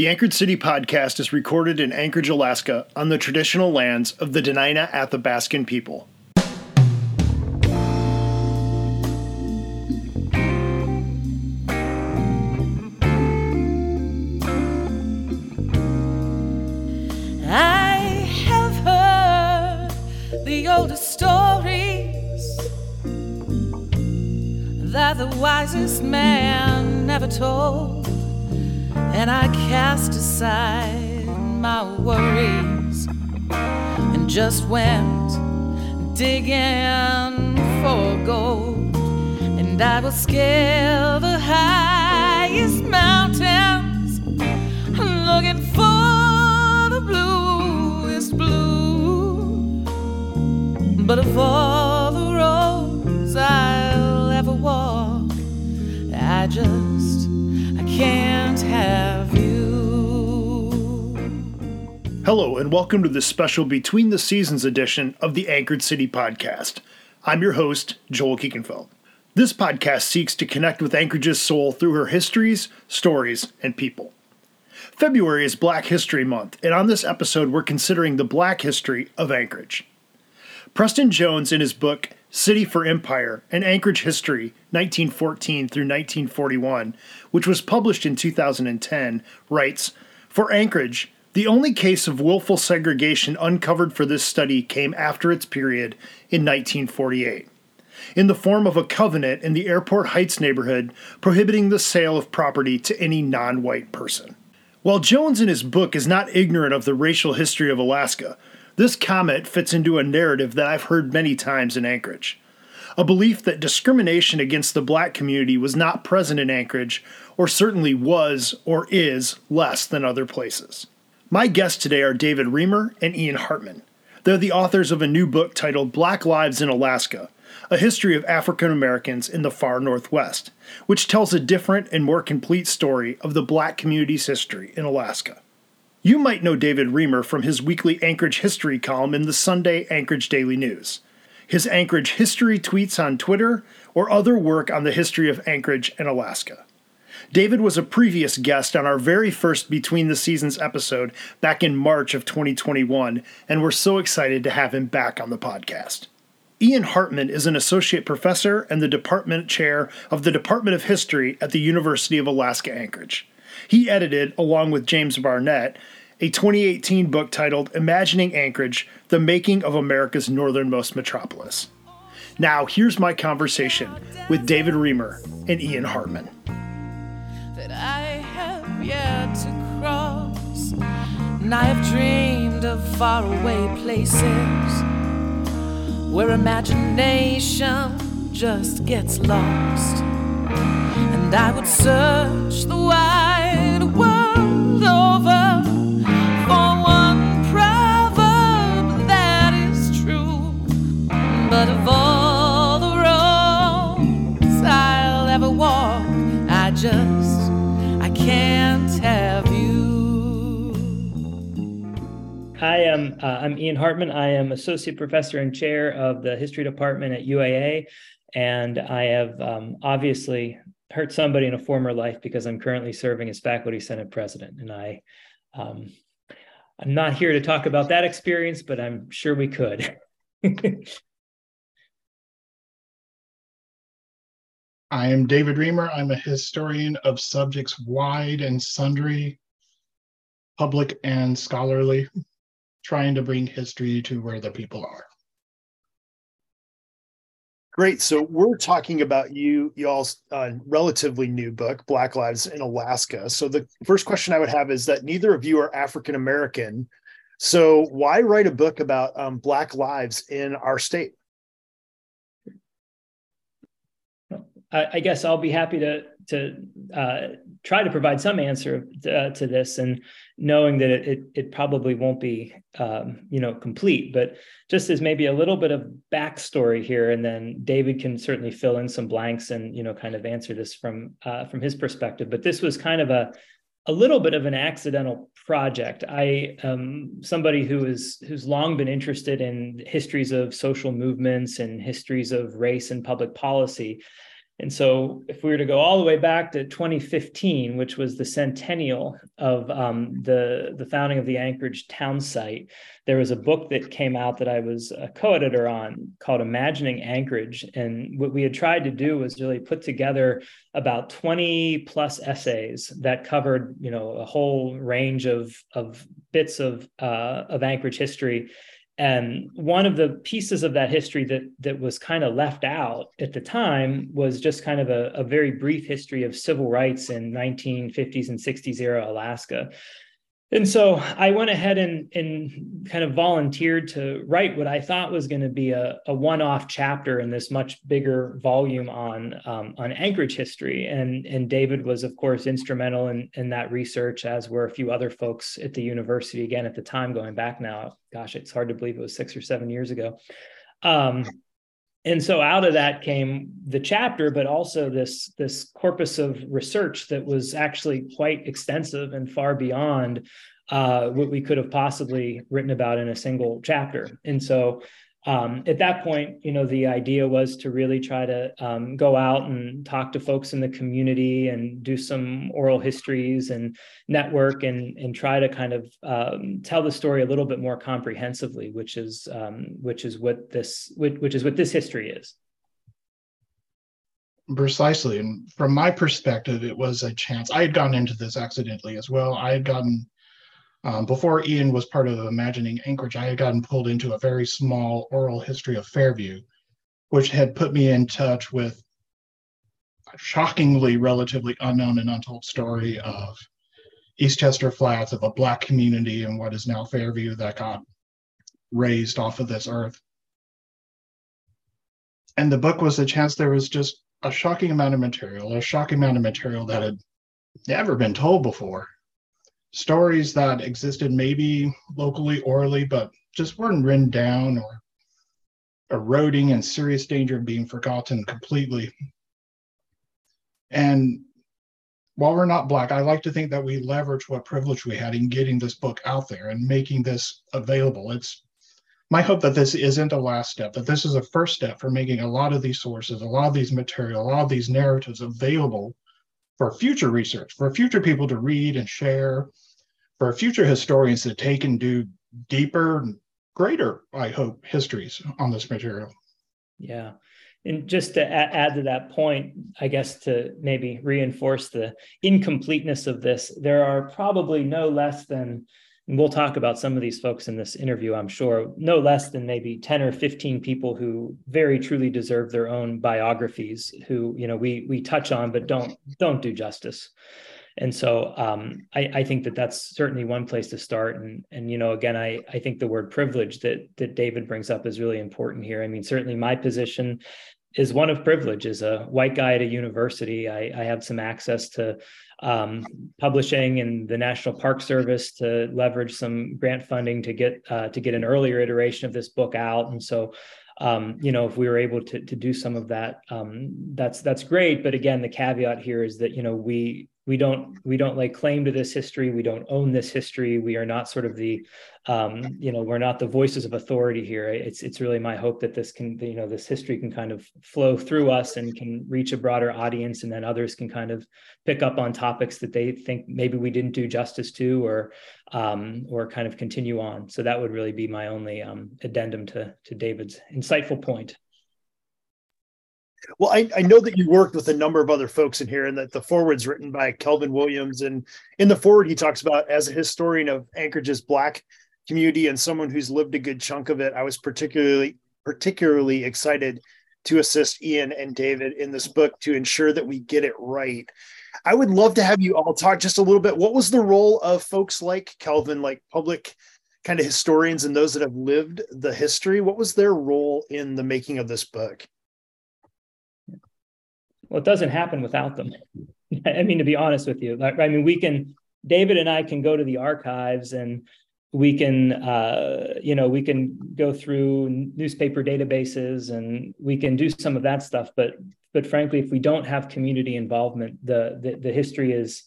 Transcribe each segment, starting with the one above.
The Anchored City podcast is recorded in Anchorage, Alaska, on the traditional lands of the Dena'ina Athabascan people. I have heard the oldest stories that the wisest man never told, and I cast aside my worries and just went digging for gold, and I will scale the highest mountains looking for the bluest blue. But of all the roads I'll ever walk, I just can't have you. Hello, and welcome to this special Between the Seasons edition of the Anchored City podcast. I'm your host, Joel Kiekenfeld. This podcast seeks to connect with Anchorage's soul through her histories, stories, and people. February is Black History Month, and on this episode, we're considering the Black history of Anchorage. Preston Jones, in his book City for Empire An Anchorage History, 1914 through 1941, which was published in 2010, writes For Anchorage, the only case of willful segregation uncovered for this study came after its period in 1948 in the form of a covenant in the Airport Heights neighborhood prohibiting the sale of property to any non white person. While Jones in his book is not ignorant of the racial history of Alaska, this comment fits into a narrative that I've heard many times in Anchorage. A belief that discrimination against the black community was not present in Anchorage, or certainly was or is less than other places. My guests today are David Reamer and Ian Hartman. They're the authors of a new book titled Black Lives in Alaska A History of African Americans in the Far Northwest, which tells a different and more complete story of the black community's history in Alaska. You might know David Reamer from his weekly Anchorage history column in the Sunday Anchorage Daily News, his Anchorage history tweets on Twitter, or other work on the history of Anchorage and Alaska. David was a previous guest on our very first Between the Seasons episode back in March of 2021, and we're so excited to have him back on the podcast. Ian Hartman is an associate professor and the department chair of the Department of History at the University of Alaska Anchorage. He edited, along with James Barnett, a 2018 book titled Imagining Anchorage The Making of America's Northernmost Metropolis. Now, here's my conversation with David Reamer and Ian Hartman. that I have yet to cross. And I have dreamed of faraway places where imagination just gets lost. And I would search the wide world over for one proverb that is true. But of all the roads I'll ever walk, I just, I can't have you. Hi, I'm uh, I'm Ian Hartman. I am associate professor and chair of the history department at UAA, and I have um, obviously hurt somebody in a former life because I'm currently serving as faculty senate president, and I. Um, I'm not here to talk about that experience, but I'm sure we could. I am David Reamer. I'm a historian of subjects wide and sundry, public and scholarly, trying to bring history to where the people are. Great. So we're talking about you, y'all's uh, relatively new book, Black Lives in Alaska. So the first question I would have is that neither of you are African American. So why write a book about um, Black lives in our state? I, I guess I'll be happy to to uh, try to provide some answer uh, to this, and knowing that it it, it probably won't be um, you know complete, but just as maybe a little bit of backstory here, and then David can certainly fill in some blanks and you know kind of answer this from uh, from his perspective. But this was kind of a a little bit of an accidental project. I am somebody who is who's long been interested in histories of social movements and histories of race and public policy And so, if we were to go all the way back to 2015, which was the centennial of um, the, the founding of the Anchorage town site, there was a book that came out that I was a co editor on called Imagining Anchorage. And what we had tried to do was really put together about 20 plus essays that covered you know, a whole range of, of bits of, uh, of Anchorage history and one of the pieces of that history that that was kind of left out at the time was just kind of a, a very brief history of civil rights in 1950s and 60s era Alaska. And so I went ahead and, and kind of volunteered to write what I thought was going to be a, a one-off chapter in this much bigger volume on um, on Anchorage history. And, and David was, of course, instrumental in, in that research, as were a few other folks at the university. Again, at the time, going back now, gosh, it's hard to believe it was six or seven years ago. Um, and so out of that came the chapter but also this this corpus of research that was actually quite extensive and far beyond uh, what we could have possibly written about in a single chapter. And so um, at that point, you know, the idea was to really try to um, go out and talk to folks in the community and do some oral histories and network and and try to kind of um, tell the story a little bit more comprehensively, which is um, which is what this which, which is what this history is. Precisely, and from my perspective, it was a chance. I had gotten into this accidentally as well. I had gotten um, before Ian was part of Imagining Anchorage, I had gotten pulled into a very small oral history of Fairview, which had put me in touch with a shockingly relatively unknown and untold story of Eastchester Flats, of a Black community in what is now Fairview that got raised off of this earth. And the book was a chance there was just a shocking amount of material, a shocking amount of material that had never been told before stories that existed maybe locally, orally, but just weren't written down or eroding in serious danger of being forgotten completely. And while we're not Black, I like to think that we leverage what privilege we had in getting this book out there and making this available. It's my hope that this isn't a last step, that this is a first step for making a lot of these sources, a lot of these material, a lot of these narratives available for future research, for future people to read and share, for future historians to take and do deeper, greater, I hope, histories on this material. Yeah. And just to add to that point, I guess to maybe reinforce the incompleteness of this, there are probably no less than, we'll talk about some of these folks in this interview, I'm sure, no less than maybe 10 or 15 people who very truly deserve their own biographies, who, you know, we we touch on but don't don't do justice. And so um, I, I, think that that's certainly one place to start. And and you know again I, I think the word privilege that that david brings up is really important here. I mean certainly my position is one of privilege as a white guy at a university. I, I have some access to um, publishing and the national park service to leverage some grant funding to get uh, to get an earlier iteration of this book out and so um, you know, if we were able to to do some of that, um, that's that's great. But again, the caveat here is that you know we we don't we don't lay claim to this history. We don't own this history. We are not sort of the um, you know we're not the voices of authority here. It's it's really my hope that this can you know this history can kind of flow through us and can reach a broader audience and then others can kind of pick up on topics that they think maybe we didn't do justice to or um, or kind of continue on. So that would really be my only um, addendum to to david's insightful point well, I, I know that you worked with a number of other folks in here, and that the forward's written by Calvin Williams. And in the forward, he talks about as a historian of Anchorage's Black community and someone who's lived a good chunk of it. I was particularly particularly excited to assist Ian and David in this book to ensure that we get it right. I would love to have you all talk just a little bit. What was the role of folks like Calvin, like public kind of historians and those that have lived the history? What was their role in the making of this book? Well, it doesn't happen without them. I mean, to be honest with you, I mean, we can, David and I can go to the archives and we can, uh, you know, we can go through newspaper databases and we can do some of that stuff. But, but frankly, if we don't have community involvement, the the, the history is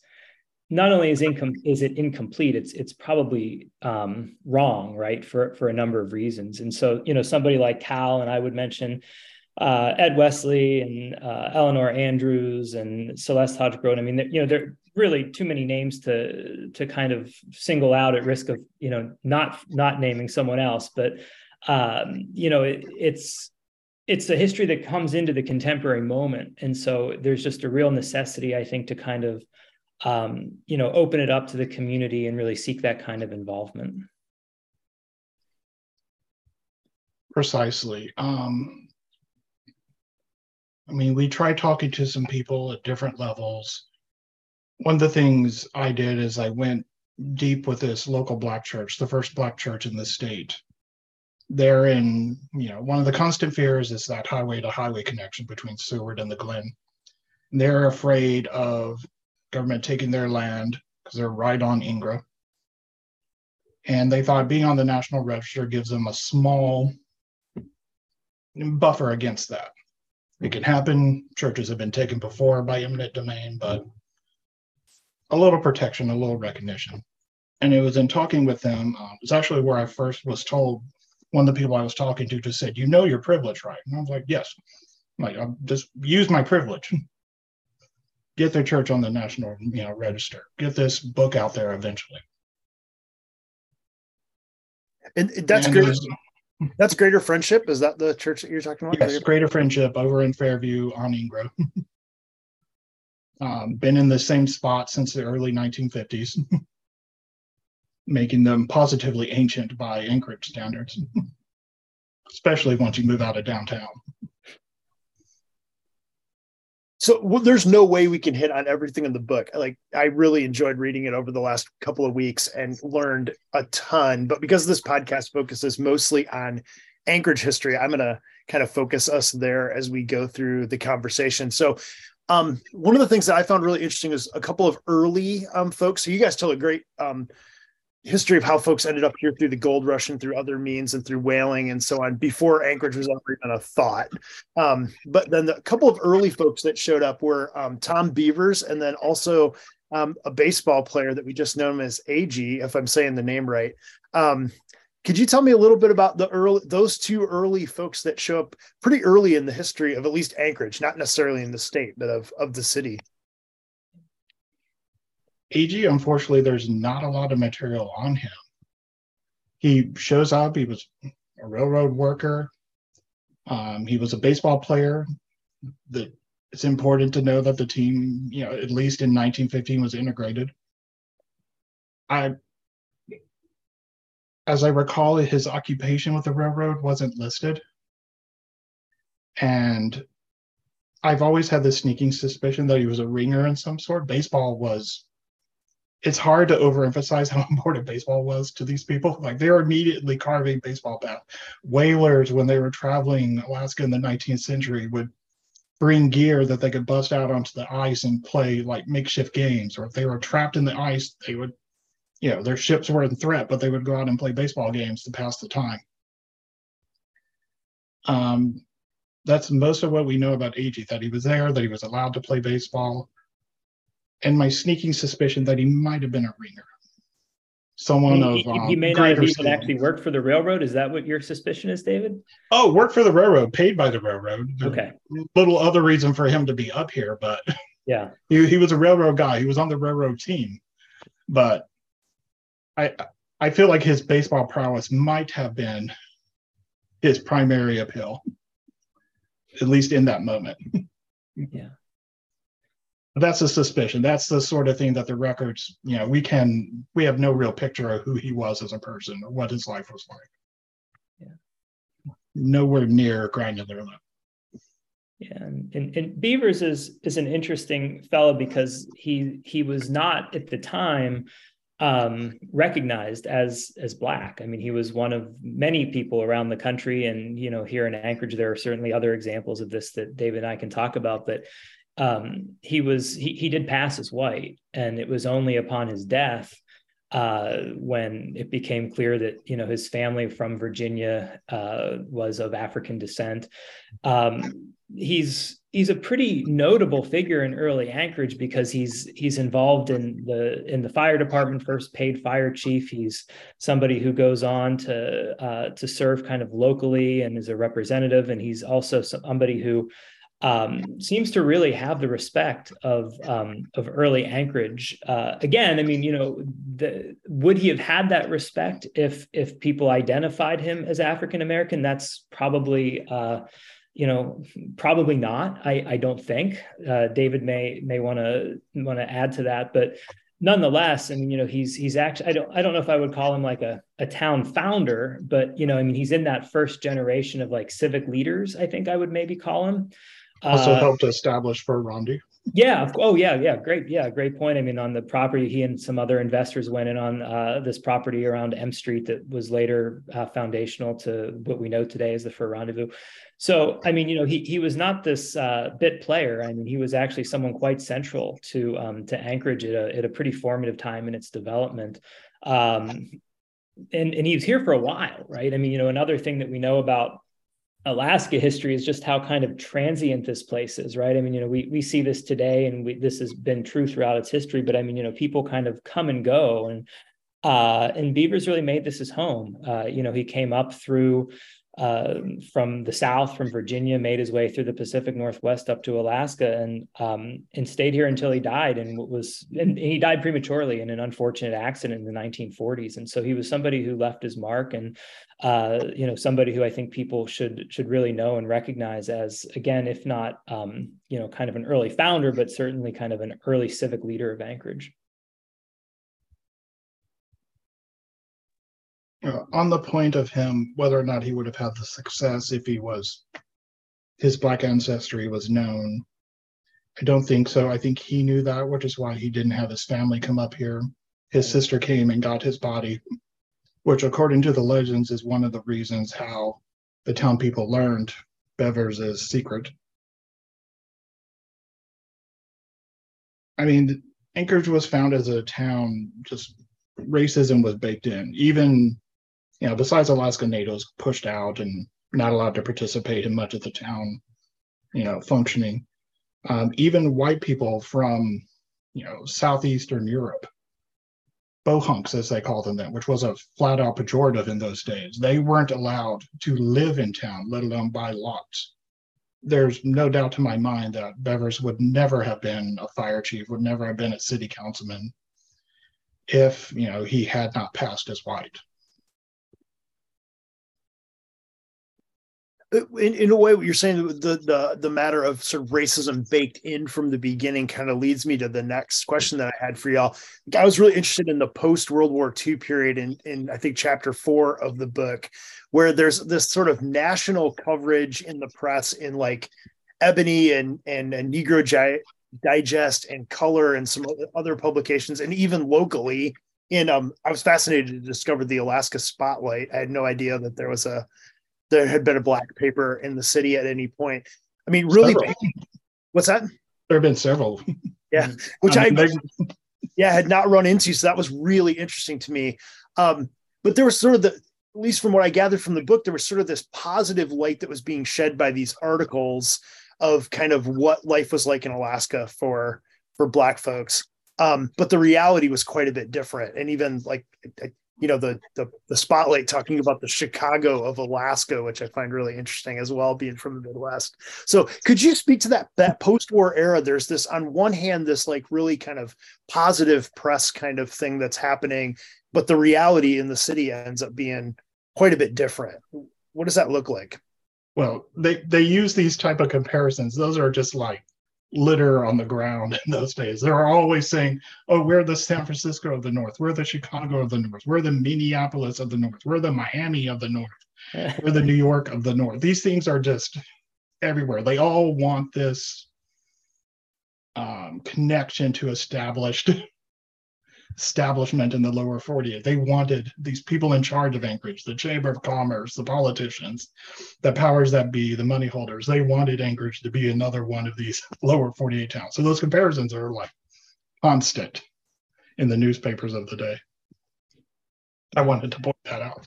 not only is income is it incomplete, it's it's probably um, wrong, right, for for a number of reasons. And so, you know, somebody like Cal and I would mention uh, Ed Wesley and uh, Eleanor Andrews and Celeste Hodge Growden. I mean, you know, there are really too many names to to kind of single out at risk of you know not not naming someone else. But um, you know, it, it's it's a history that comes into the contemporary moment, and so there's just a real necessity, I think, to kind of um, you know open it up to the community and really seek that kind of involvement. Precisely. Um, I mean, we tried talking to some people at different levels. One of the things I did is I went deep with this local black church, the first black church in the state. They're in, you know, one of the constant fears is that highway to highway connection between Seward and the Glenn. They're afraid of government taking their land because they're right on Ingra. And they thought being on the National Register gives them a small buffer against that. It can happen. Churches have been taken before by eminent domain, but a little protection, a little recognition. And it was in talking with them, um, it's actually where I first was told, one of the people I was talking to just said, You know your privilege, right? And I was like, Yes. I'm like, I'll just use my privilege. Get their church on the national you know, register. Get this book out there eventually. And that's and great. That's Greater Friendship. Is that the church that you're talking about? Yes, Greater Friendship over in Fairview on Ingra. um, been in the same spot since the early 1950s, making them positively ancient by Anchorage standards, especially once you move out of downtown. So well, there's no way we can hit on everything in the book. Like I really enjoyed reading it over the last couple of weeks and learned a ton. But because this podcast focuses mostly on Anchorage history, I'm going to kind of focus us there as we go through the conversation. So um, one of the things that I found really interesting is a couple of early um, folks. So you guys tell a great um, history of how folks ended up here through the gold rush and through other means and through whaling and so on before Anchorage was ever even a thought. Um, but then the, a couple of early folks that showed up were um, Tom Bevers and then also um, a baseball player that we just know him as AG, if I'm saying the name right. Um, could you tell me a little bit about the early those two early folks that show up pretty early in the history of at least Anchorage, not necessarily in the state, but of of the city? AG, unfortunately, there's not a lot of material on him. He shows up, he was a railroad worker, um, he was a baseball player. The, it's important to know that the team, you know, at least in 1915 was integrated. I, as I recall, his occupation with the railroad wasn't listed. And I've always had this sneaking suspicion that he was a ringer in some sort. Baseball was it's hard to overemphasize how important baseball was to these people. Like they were immediately carving baseball bat. Whalers, when they were traveling Alaska in the 19th century, would bring gear that they could bust out onto the ice and play like makeshift games. Or if they were trapped in the ice, they would, you know, their ships were in threat, but they would go out and play baseball games to pass the time. Um, that's most of what we know about AG, that he was there, that he was allowed to play baseball and my sneaking suspicion that he might have been a ringer. Someone he, of um, he may not have even actually worked for the railroad. Is that what your suspicion is, David? Oh, worked for the railroad, paid by the railroad. Okay. Little other reason for him to be up here, but yeah, he, he was a railroad guy. He was on the railroad team, but I I feel like his baseball prowess might have been his primary appeal, at least in that moment. Yeah that's a suspicion. That's the sort of thing that the records, you know, we can we have no real picture of who he was as a person or what his life was like. Yeah. Nowhere near granular enough. Yeah, and, and, and Bevers is is an interesting fellow because he he was not at the time um, recognized as as black. I mean, he was one of many people around the country, and you know, here in Anchorage, there are certainly other examples of this that David and I can talk about. But um, he was he, he did pass as white, and it was only upon his death uh, when it became clear that you know his family from Virginia uh, was of African descent. Um, he's he's a pretty notable figure in early Anchorage because he's he's involved in the in the fire department, first paid fire chief. He's somebody who goes on to uh, to serve kind of locally and is a representative, and he's also somebody who um, seems to really have the respect of um, of early Anchorage. Uh, again, I mean, you know, the, would he have had that respect if if people identified him as African American? That's probably uh, you know probably not i i don't think uh, david may may want to want to add to that but nonetheless i mean you know he's he's actually i don't i don't know if i would call him like a, a town founder but you know i mean he's in that first generation of like civic leaders i think i would maybe call him also uh, helped establish Fur Rondy yeah. Oh, yeah. Yeah. Great. Yeah. Great point. I mean, on the property, he and some other investors went in on uh, this property around M Street that was later uh, foundational to what we know today as the Fur Rendezvous. So, I mean, you know, he he was not this uh, bit player. I mean, he was actually someone quite central to um, to Anchorage at a, at a pretty formative time in its development. Um, and and he was here for a while, right? I mean, you know, another thing that we know about Alaska history is just how kind of transient this place is, right? I mean, you know, we we see this today, and we, this has been true throughout its history. But I mean, you know, people kind of come and go, and uh, and Bevers really made this his home. Uh, you know, he came up through uh, from the south, from Virginia, made his way through the Pacific Northwest up to Alaska, and um, and stayed here until he died. And was and he died prematurely in an unfortunate accident in the 1940s. And so he was somebody who left his mark, and uh, you know somebody who I think people should should really know and recognize as again, if not um, you know kind of an early founder, but certainly kind of an early civic leader of Anchorage. Uh, on the point of him, whether or not he would have had the success if he was his black ancestry was known. I don't think so. I think he knew that, which is why he didn't have his family come up here. His sister came and got his body, which, according to the legends, is one of the reasons how the town people learned Bevers' secret. I mean, Anchorage was found as a town, just racism was baked in. Even you know, besides Alaska natives pushed out and not allowed to participate in much of the town, you know, functioning. Um, even white people from, you know, southeastern Europe, bohunks as they called them then, which was a flat out pejorative in those days, they weren't allowed to live in town, let alone buy lots. There's no doubt to my mind that Bevers would never have been a fire chief, would never have been a city councilman if, you know, he had not passed as white. In, in a way what you're saying the, the the matter of sort of racism baked in from the beginning kind of leads me to the next question that i had for y'all. I was really interested in the post world war ii period in, in i think chapter four of the book where there's this sort of national coverage in the press in like ebony and and, and negro Gi- digest and color and some other publications and even locally in um i was fascinated to discover the alaska spotlight. I had no idea that there was a there had been a black paper in the city at any point. I mean, really, what's that? There have been several. Yeah, which I, mean, I yeah had not run into, so that was really interesting to me. Um, but there was sort of the, at least from what I gathered from the book, there was sort of this positive light that was being shed by these articles of kind of what life was like in Alaska for for Black folks. Um, but the reality was quite a bit different, and even like I, you know the, the, the spotlight talking about the Chicago of Alaska, which I find really interesting as well, being from the Midwest. So, could you speak to that that post war era? There's this on one hand, this like really kind of positive press kind of thing that's happening, but the reality in the city ends up being quite a bit different. What does that look like? Well, they they use these type of comparisons. Those are just like litter on the ground in those days. They were always saying, "Oh, we're the San Francisco of the North. We're the Chicago of the North. We're the Minneapolis of the North. We're the Miami of the North. we're the New York of the North." These things are just everywhere. They all want this um, connection to established establishment in the lower 48. They wanted these people in charge of Anchorage, the Chamber of Commerce, the politicians, the powers that be, the money holders. They wanted Anchorage to be another one of these lower 48 towns. So those comparisons are like constant in the newspapers of the day. I wanted to point that out.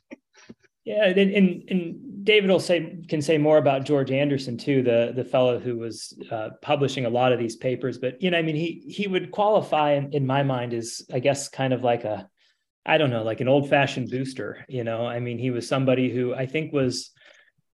Yeah, and, and, and David will say can say more about George Anderson too, the the fellow who was uh, publishing a lot of these papers. But you know, I mean, he he would qualify in, in my mind as I guess kind of like a I don't know, like an old fashioned booster. You know, I mean, he was somebody who I think was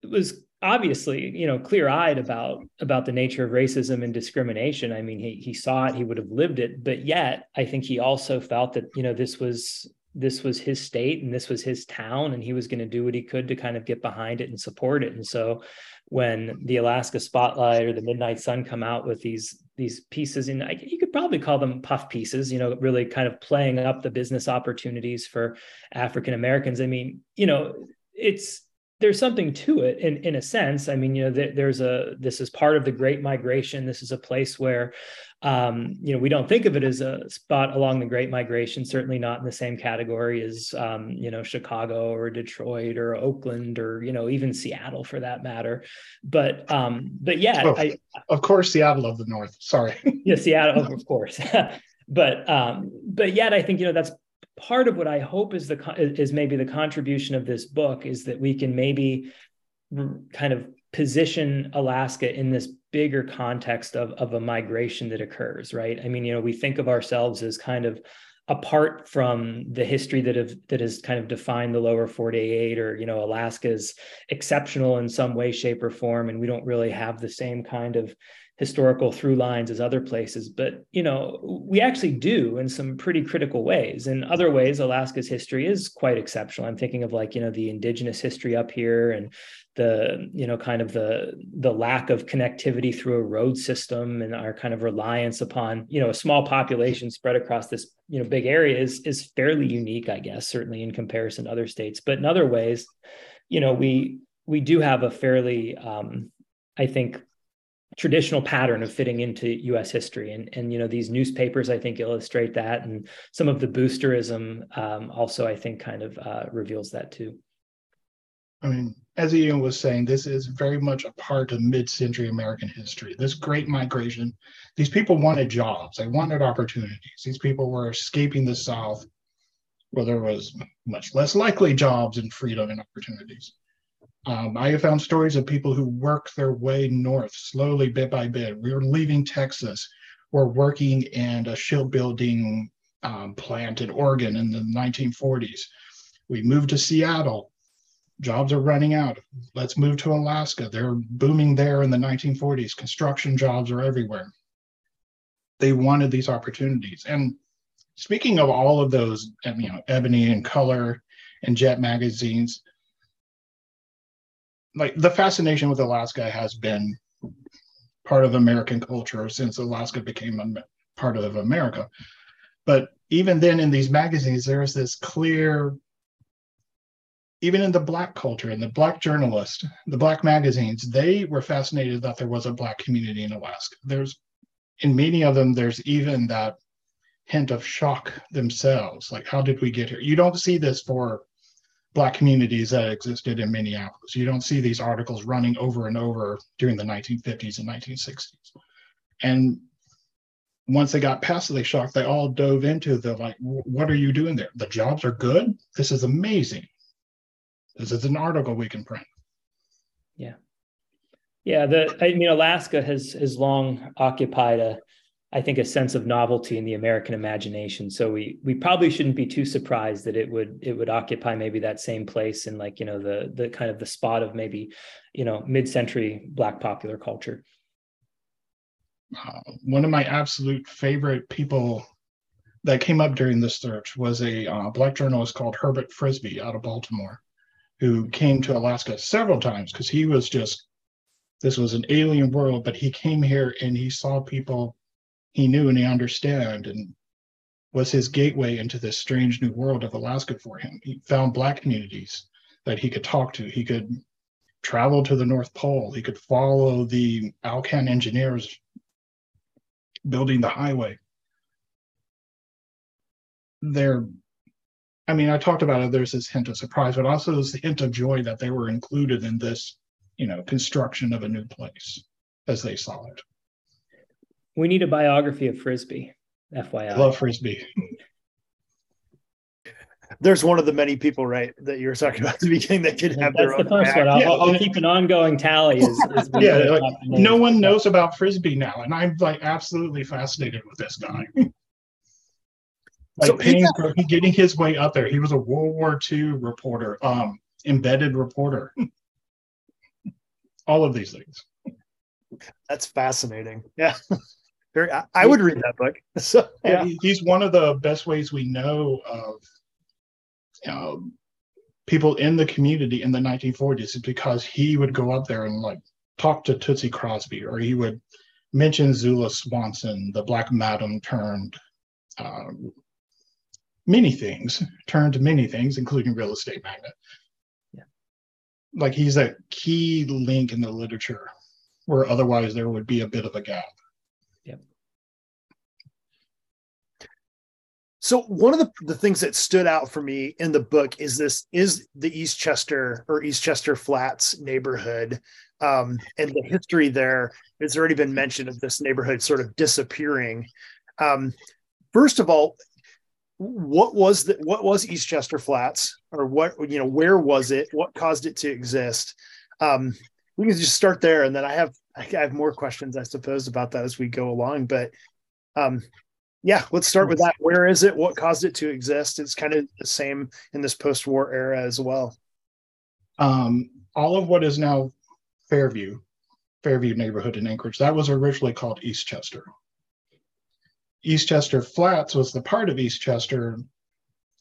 was obviously you know clear eyed about about the nature of racism and discrimination. I mean, he he saw it, he would have lived it, but yet I think he also felt that you know this was this was his state and this was his town and he was going to do what he could to kind of get behind it and support it. And so when the alaska spotlight or the midnight sun come out with these these pieces and you could probably call them puff pieces you know really kind of playing up the business opportunities for african americans. I mean you know it's there's something to it in in a sense i mean you know there, there's a this is part of the great migration this is a place where um, you know, we don't think of it as a spot along the Great Migration. Certainly not in the same category as um, you know Chicago or Detroit or Oakland or you know even Seattle for that matter. But um, but yeah, oh, I, of course, Seattle of the North. Sorry. yeah, Seattle, of course. but um, but yet, I think you know that's part of what I hope is the is maybe the contribution of this book is that we can maybe kind of position Alaska in this bigger context of, of a migration that occurs, right? I mean, you know, we think of ourselves as kind of apart from the history that have that has kind of defined the lower 48 or you know Alaska's exceptional in some way shape or form and we don't really have the same kind of historical through lines as other places but you know we actually do in some pretty critical ways. In other ways alaska's history is quite exceptional. I'm thinking of like you know the indigenous history up here and the you know kind of the the lack of connectivity through a road system and our kind of reliance upon you know a small population spread across this you know big area is is fairly unique i guess certainly in comparison to other states. But in other ways you know we we do have a fairly um, i think traditional pattern of fitting into U.S. history, and and you know these newspapers I think illustrate that, and some of the boosterism um, also I think kind of uh, reveals that too. I mean, as Ian was saying, this is very much a part of mid-century American history. This great migration, these people wanted jobs, they wanted opportunities. These people were escaping the South, where there was much less likely jobs and freedom and opportunities. Um, I have found stories of people who worked their way north slowly, bit by bit. We were leaving Texas, we're working in a shipbuilding um, plant in Oregon in the 1940s. We moved to Seattle. Jobs are running out. Let's move to Alaska. They're booming there in the 1940s. Construction jobs are everywhere. They wanted these opportunities. And speaking of all of those, you know, Ebony and Color and Jet magazines, like the fascination with Alaska has been part of American culture since Alaska became a part of America. But even then, in these magazines, there is this clear, even in the Black culture and the Black journalists, the Black magazines, they were fascinated that there was a Black community in Alaska. There's, in many of them, there's even that hint of shock themselves. Like, how did we get here? You don't see this for black communities that existed in Minneapolis. You don't see these articles running over and over during the 1950s and 1960s. And once they got past the shock, they all dove into the like, what are you doing there? The jobs are good. This is amazing. This is an article we can print. Yeah. Yeah. The I mean, Alaska has has long occupied a I think a sense of novelty in the American imagination. So we we probably shouldn't be too surprised that it would it would occupy maybe that same place in like you know the the kind of the spot of maybe you know mid-century Black popular culture. Uh, one of my absolute favorite people that came up during this search was a uh, black journalist called Herbert Frisby out of Baltimore, who came to Alaska several times because he was just this was an alien world, but he came here and he saw people he knew and he understood and was his gateway into this strange new world of Alaska for him. He found black communities that he could talk to. He could travel to the North Pole. He could follow the Alcan engineers building the highway. There, I mean, I talked about it. There's this hint of surprise, but also the hint of joy that they were included in this, you know, construction of a new place as they saw it. We need a biography of Frisby, FYI. I love Frisby. there's one of the many people, right, that you were talking about at the beginning that could have That's their the own. first one. I'll, Yeah. I'll keep an ongoing tally. As, as Yeah, like, up the names. no one knows about Frisby now, and I'm like absolutely fascinated with this guy. like So he paying for getting his way up there. He was a World War II reporter, um, embedded reporter. All of these things. That's fascinating. Yeah. Very, I, I would read that book. So Yeah. He's one of the best ways we know of um, people in the community in the 1940s is because he would go up there and like talk to Tootsie Crosby, or he would mention Zula Swanson, the Black Madam turned uh, many things, turned many things, including real estate magnate. Yeah. Like he's a key link in the literature where otherwise there would be a bit of a gap. So one of the, the things that stood out for me in the book is this is the Eastchester or Eastchester Flats neighborhood. Um, and the history there has already been mentioned of this neighborhood sort of disappearing. Um, first of all, what was the what was Eastchester Flats or what you know where was it? What caused it to exist? Um, we can just start there, and then I have I have more questions, I suppose, about that as we go along. But um, yeah, let's start with that. Where is it? What caused it to exist? It's kind of the same in this post-war era as well. um, all of what is now Fairview, Fairview neighborhood in Anchorage, that was originally called Eastchester. Eastchester Flats was the part of Eastchester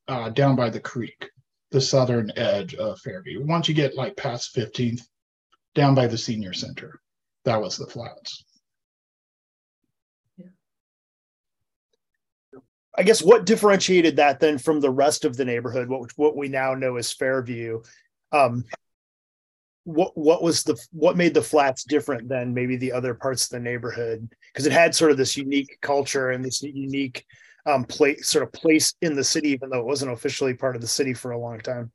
uh, down by the creek, the southern edge of Fairview. Once you get like past 15th, down by the senior center, that was the flats. I guess what differentiated that then from the rest of the neighborhood, what what we now know as Fairview, um, what what was the what made the flats different than maybe the other parts of the neighborhood? Because it had sort of this unique culture and this unique um, place, sort of place in the city, even though it wasn't officially part of the city for a long time.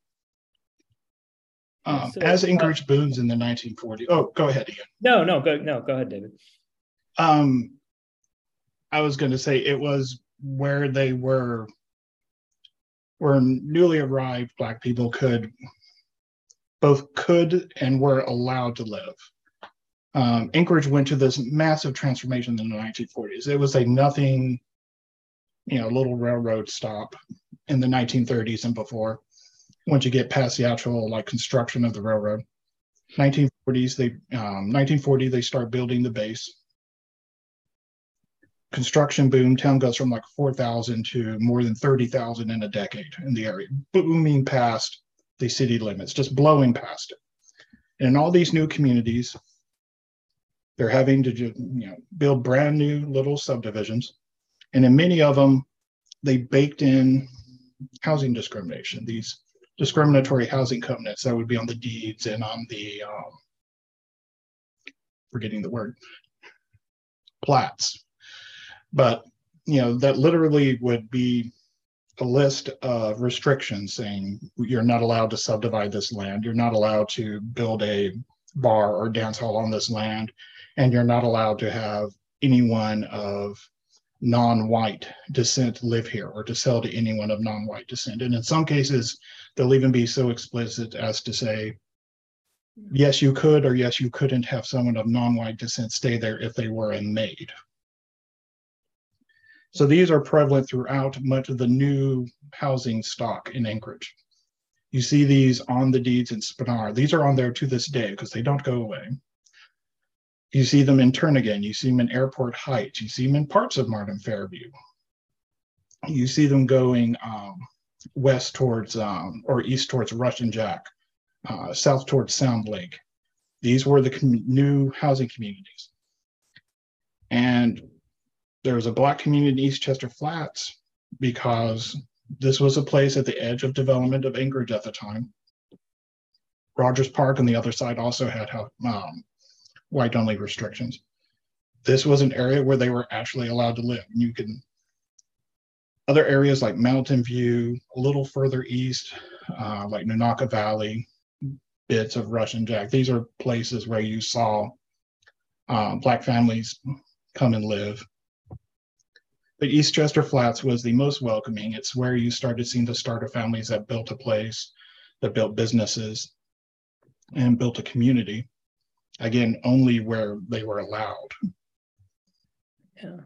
Um, So, as uh, Anchorage booms in the 1940s. Oh, go ahead, Ian. No, no, go no, go ahead, David. Um, I was going to say it was where they were, where newly arrived Black people could, both could and were allowed to live. Um, Anchorage went to this massive transformation in the 1940s. It was a nothing, you know, little railroad stop in the 1930s and before. Once you get past the actual like construction of the railroad, 1940s they um, 1940 they start building the base construction boom. Town goes from like 4,000 to more than 30,000 in a decade in the area, booming past the city limits, just blowing past it. And in all these new communities, they're having to you know build brand new little subdivisions, and in many of them, they baked in housing discrimination. These discriminatory housing covenants that would be on the deeds and on the um, forgetting the word plats but you know that literally would be a list of restrictions saying you're not allowed to subdivide this land. You're not allowed to build a bar or dance hall on this land. And you're not allowed to have anyone of non-white descent live here or to sell to anyone of non-white descent. And in some cases they'll even be so explicit as to say yes you could or yes you couldn't have someone of non-white descent stay there if they were a maid so these are prevalent throughout much of the new housing stock in Anchorage. You see these on the deeds in Spenard. These are on there to this day because they don't go away. You see them in Turnagain. You see them in Airport Heights. You see them in parts of Martin Fairview. You see them going um, west towards um, or east towards Russian Jack, uh, south towards Sand Lake. These were the new housing communities. And there was a black community in Eastchester Flats because this was a place at the edge of development of Anchorage at the time. Rogers Park on the other side also had um, white only restrictions. This was an area where they were actually allowed to live. You can other areas like Mountain View, a little further east, uh, like Nunaka Valley, bits of Russian Jack. These are places where you saw uh, black families come and live but Eastchester Flats was the most welcoming. It's where you started seeing the starter families that built a place, that built businesses, and built a community. Again, only where they were allowed. Yeah.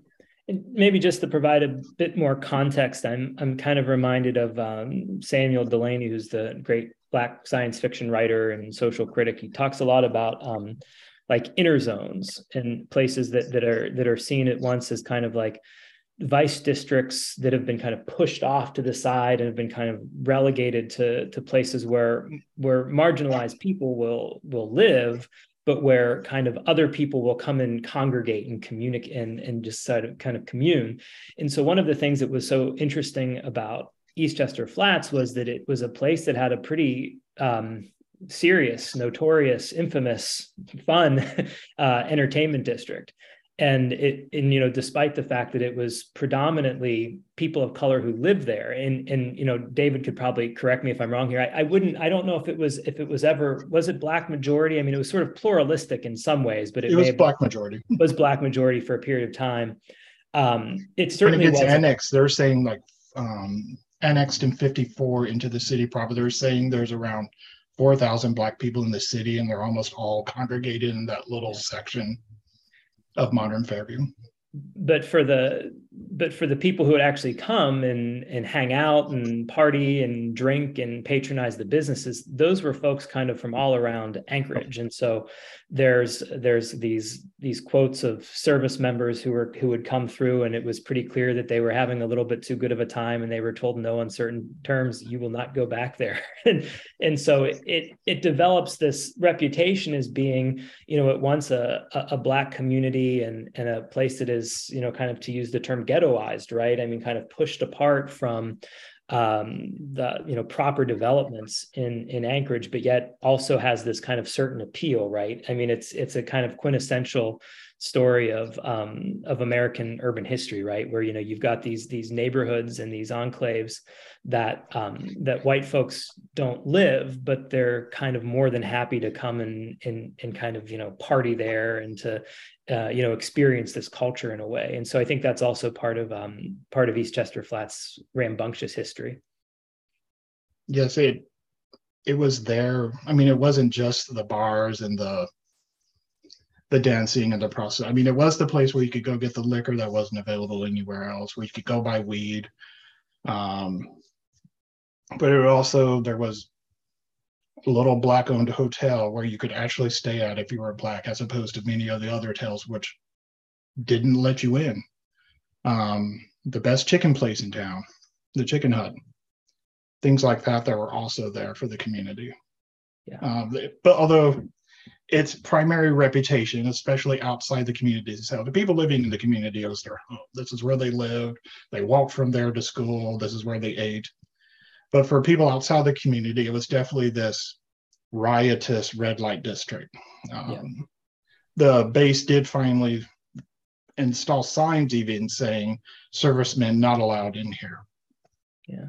And maybe just to provide a bit more context, I'm I'm kind of reminded of um, Samuel Delany, who's the great Black science fiction writer and social critic. He talks a lot about um, like inner zones and places that that are that are seen at once as kind of like vice districts that have been kind of pushed off to the side and have been kind of relegated to to places where where marginalized people will will live but where kind of other people will come and congregate and communicate and, and just sort of kind of commune. And so one of the things that was so interesting about Eastchester Flats was that it was a place that had a pretty um, serious, notorious, infamous, fun uh, entertainment district and it and you know despite the fact that it was predominantly people of color who lived there and and you know david could probably correct me if i'm wrong here. I, I, wouldn't i don't know if it was if it was ever was it black majority? I mean it was sort of pluralistic in some ways but it, it was black majority. was black majority for a period of time. Um it certainly when it gets annexed. They're saying like um annexed in 54 into the city proper. They're saying there's around 4000 black people in the city and they're almost all congregated in that little yeah. section of modern Fairview. But for the but for the people who would actually come and and hang out and party and drink and patronize the businesses, those were folks kind of from all around Anchorage. And so there's there's these these quotes of service members who were who would come through and it was pretty clear that they were having a little bit too good of a time and they were told no uncertain terms you will not go back there and and so it it, develops this reputation as being you know at once a, a black community and and a place that is you know kind of to use the term ghettoized right i mean kind of pushed apart from um, the you know proper developments in in Anchorage, but yet also has this kind of certain appeal, right? I mean, it's it's a kind of quintessential story of um, of American urban history, right? Where you know you've got these these neighborhoods and these enclaves that um, that white folks don't live, but they're kind of more than happy to come and and and kind of you know party there and to uh, you know experience this culture in a way. And so I think that's also part of um, part of Eastchester Flats rambunctious history. Yes, it it was there. I mean, it wasn't just the bars and the the dancing and the process. I mean, it was the place where you could go get the liquor that wasn't available anywhere else, where you could go buy weed. Um, but it also there was a little black owned hotel where you could actually stay at if you were black, as opposed to many of the other hotels which didn't let you in. Um, the best chicken place in town, the Chicken Hut, things like that that were also there for the community. Yeah. Um, but although its primary reputation, especially outside the community. So the people living in the community, it was their home. This is where they lived. They walked from there to school. This is where they ate. But for people outside the community, it was definitely this riotous red light district. Um, yeah. The base did finally install signs even saying servicemen not allowed in here. Yeah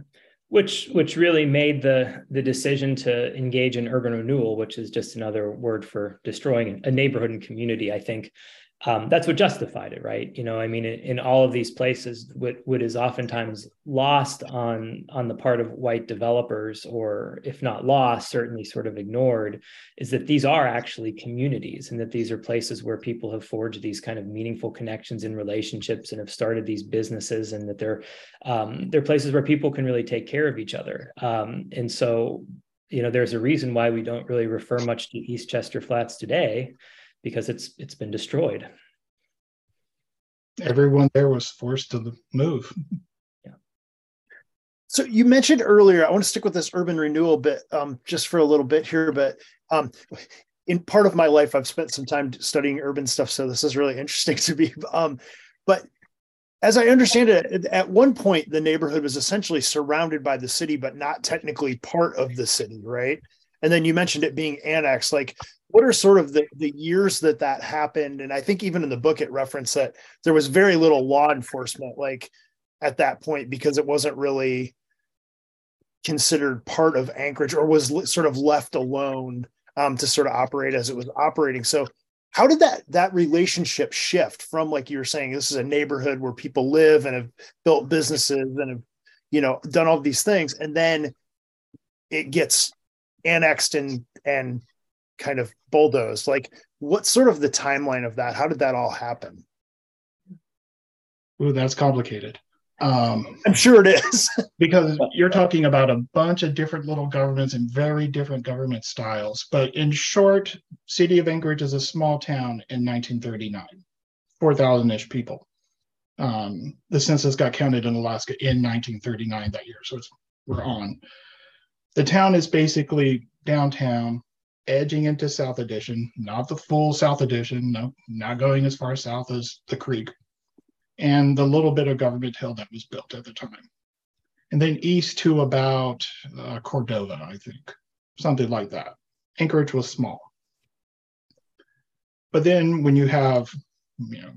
which which really made the the decision to engage in urban renewal which is just another word for destroying a neighborhood and community i think um, that's what justified it, right? You know, I mean, in, in, all of these places, what, what is oftentimes lost on on the part of white developers, or if not lost, certainly sort of ignored, is that these are actually communities, and that these are places where people have forged these kind of meaningful connections and relationships, and have started these businesses, and that they're um, they're places where people can really take care of each other. Um, and so, you know, there's a reason why we don't really refer much to Eastchester Flats today because it's it's been destroyed. Everyone there was forced to move. Yeah. So you mentioned earlier, I want to stick with this urban renewal bit um, just for a little bit here, but um, in part of my life, I've spent some time studying urban stuff, so this is really interesting to me. Um, but as I understand it, at one point the neighborhood was essentially surrounded by the city, but not technically part of the city, right? And then you mentioned it being annexed. Like, what are sort of the, the years that that happened? And i think even in the book it referenced that there was very little law enforcement like at that point because it wasn't really considered part of anchorage or was sort of left alone um, to sort of operate as it was operating. So how did that that relationship shift from like you were saying this is a neighborhood where people live and have built businesses and have you know done all these things and then it gets annexed and and kind of bulldozed like what's sort of the timeline of that? How did that all happen? Ooh, that's complicated. Um, i'm sure it is. because you're talking about a bunch of different little governments and very different government styles. But in short city of anchorage is a small town in 1939 4000ish people. Um, the census got counted in alaska in 1939 that year so it's we're on. The town is basically downtown edging into south addition not the full south addition no not going as far south as the creek and the little bit of government hill that was built at the time. And then east to about uh, Cordova, I think, something like that. Anchorage was small. But then when you have, you know,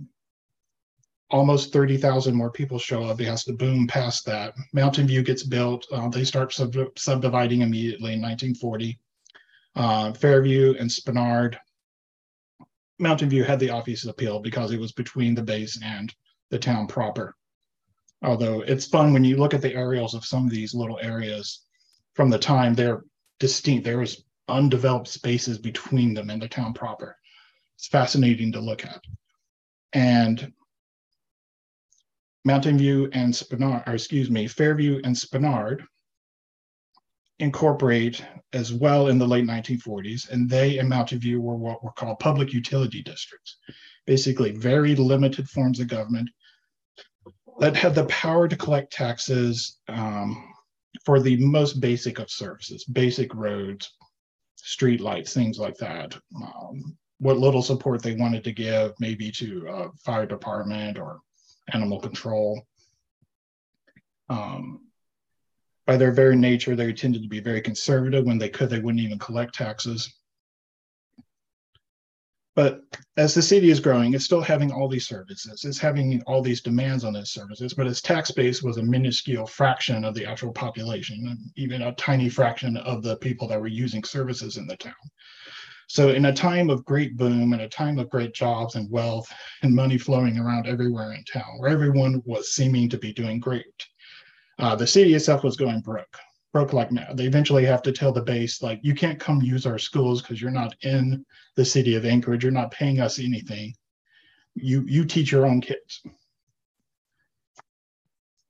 almost 30,000 more people show up, it has to boom past that. Mountain View gets built. Uh, they start sub- subdividing immediately in 1940. Uh, Fairview and Spenard. Mountain View had the obvious appeal because it was between the base and the town proper. Although it's fun when you look at the aerials of some of these little areas from the time, they're distinct. There was undeveloped spaces between them and the town proper. It's fascinating to look at. And Mountain View and Spenard, or excuse me, Fairview and Spenard incorporate as well in the late 1940s, and they and Mountain View were what were called public utility districts, basically very limited forms of government that had the power to collect taxes um, for the most basic of services, basic roads, street lights, things like that. Um, what little support they wanted to give, maybe to a fire department or animal control. Um, by their very nature, they tended to be very conservative. When they could, they wouldn't even collect taxes. But as the city is growing, it's still having all these services. It's having all these demands on its services, but its tax base was a minuscule fraction of the actual population, even a tiny fraction of the people that were using services in the town. So, in a time of great boom and a time of great jobs and wealth and money flowing around everywhere in town, where everyone was seeming to be doing great, uh, the city itself was going broke broke like mad. They eventually have to tell the base, like, you can't come use our schools because you're not in the city of Anchorage. You're not paying us anything. You you teach your own kids.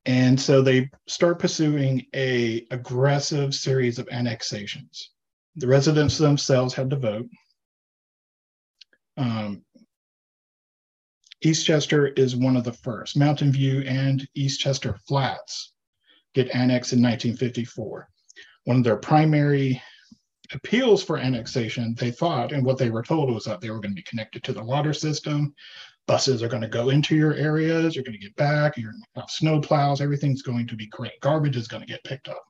And so they start pursuing a aggressive series of annexations. The residents themselves had to vote. Um, Eastchester is one of the first. Mountain View and Eastchester Flats get annexed in 1954. One of their primary appeals for annexation, they thought, and what they were told was that they were going to be connected to the water system. Buses are going to go into your areas. You're going to get back. You're going to have snow plows. Everything's going to be great. Garbage is going to get picked up.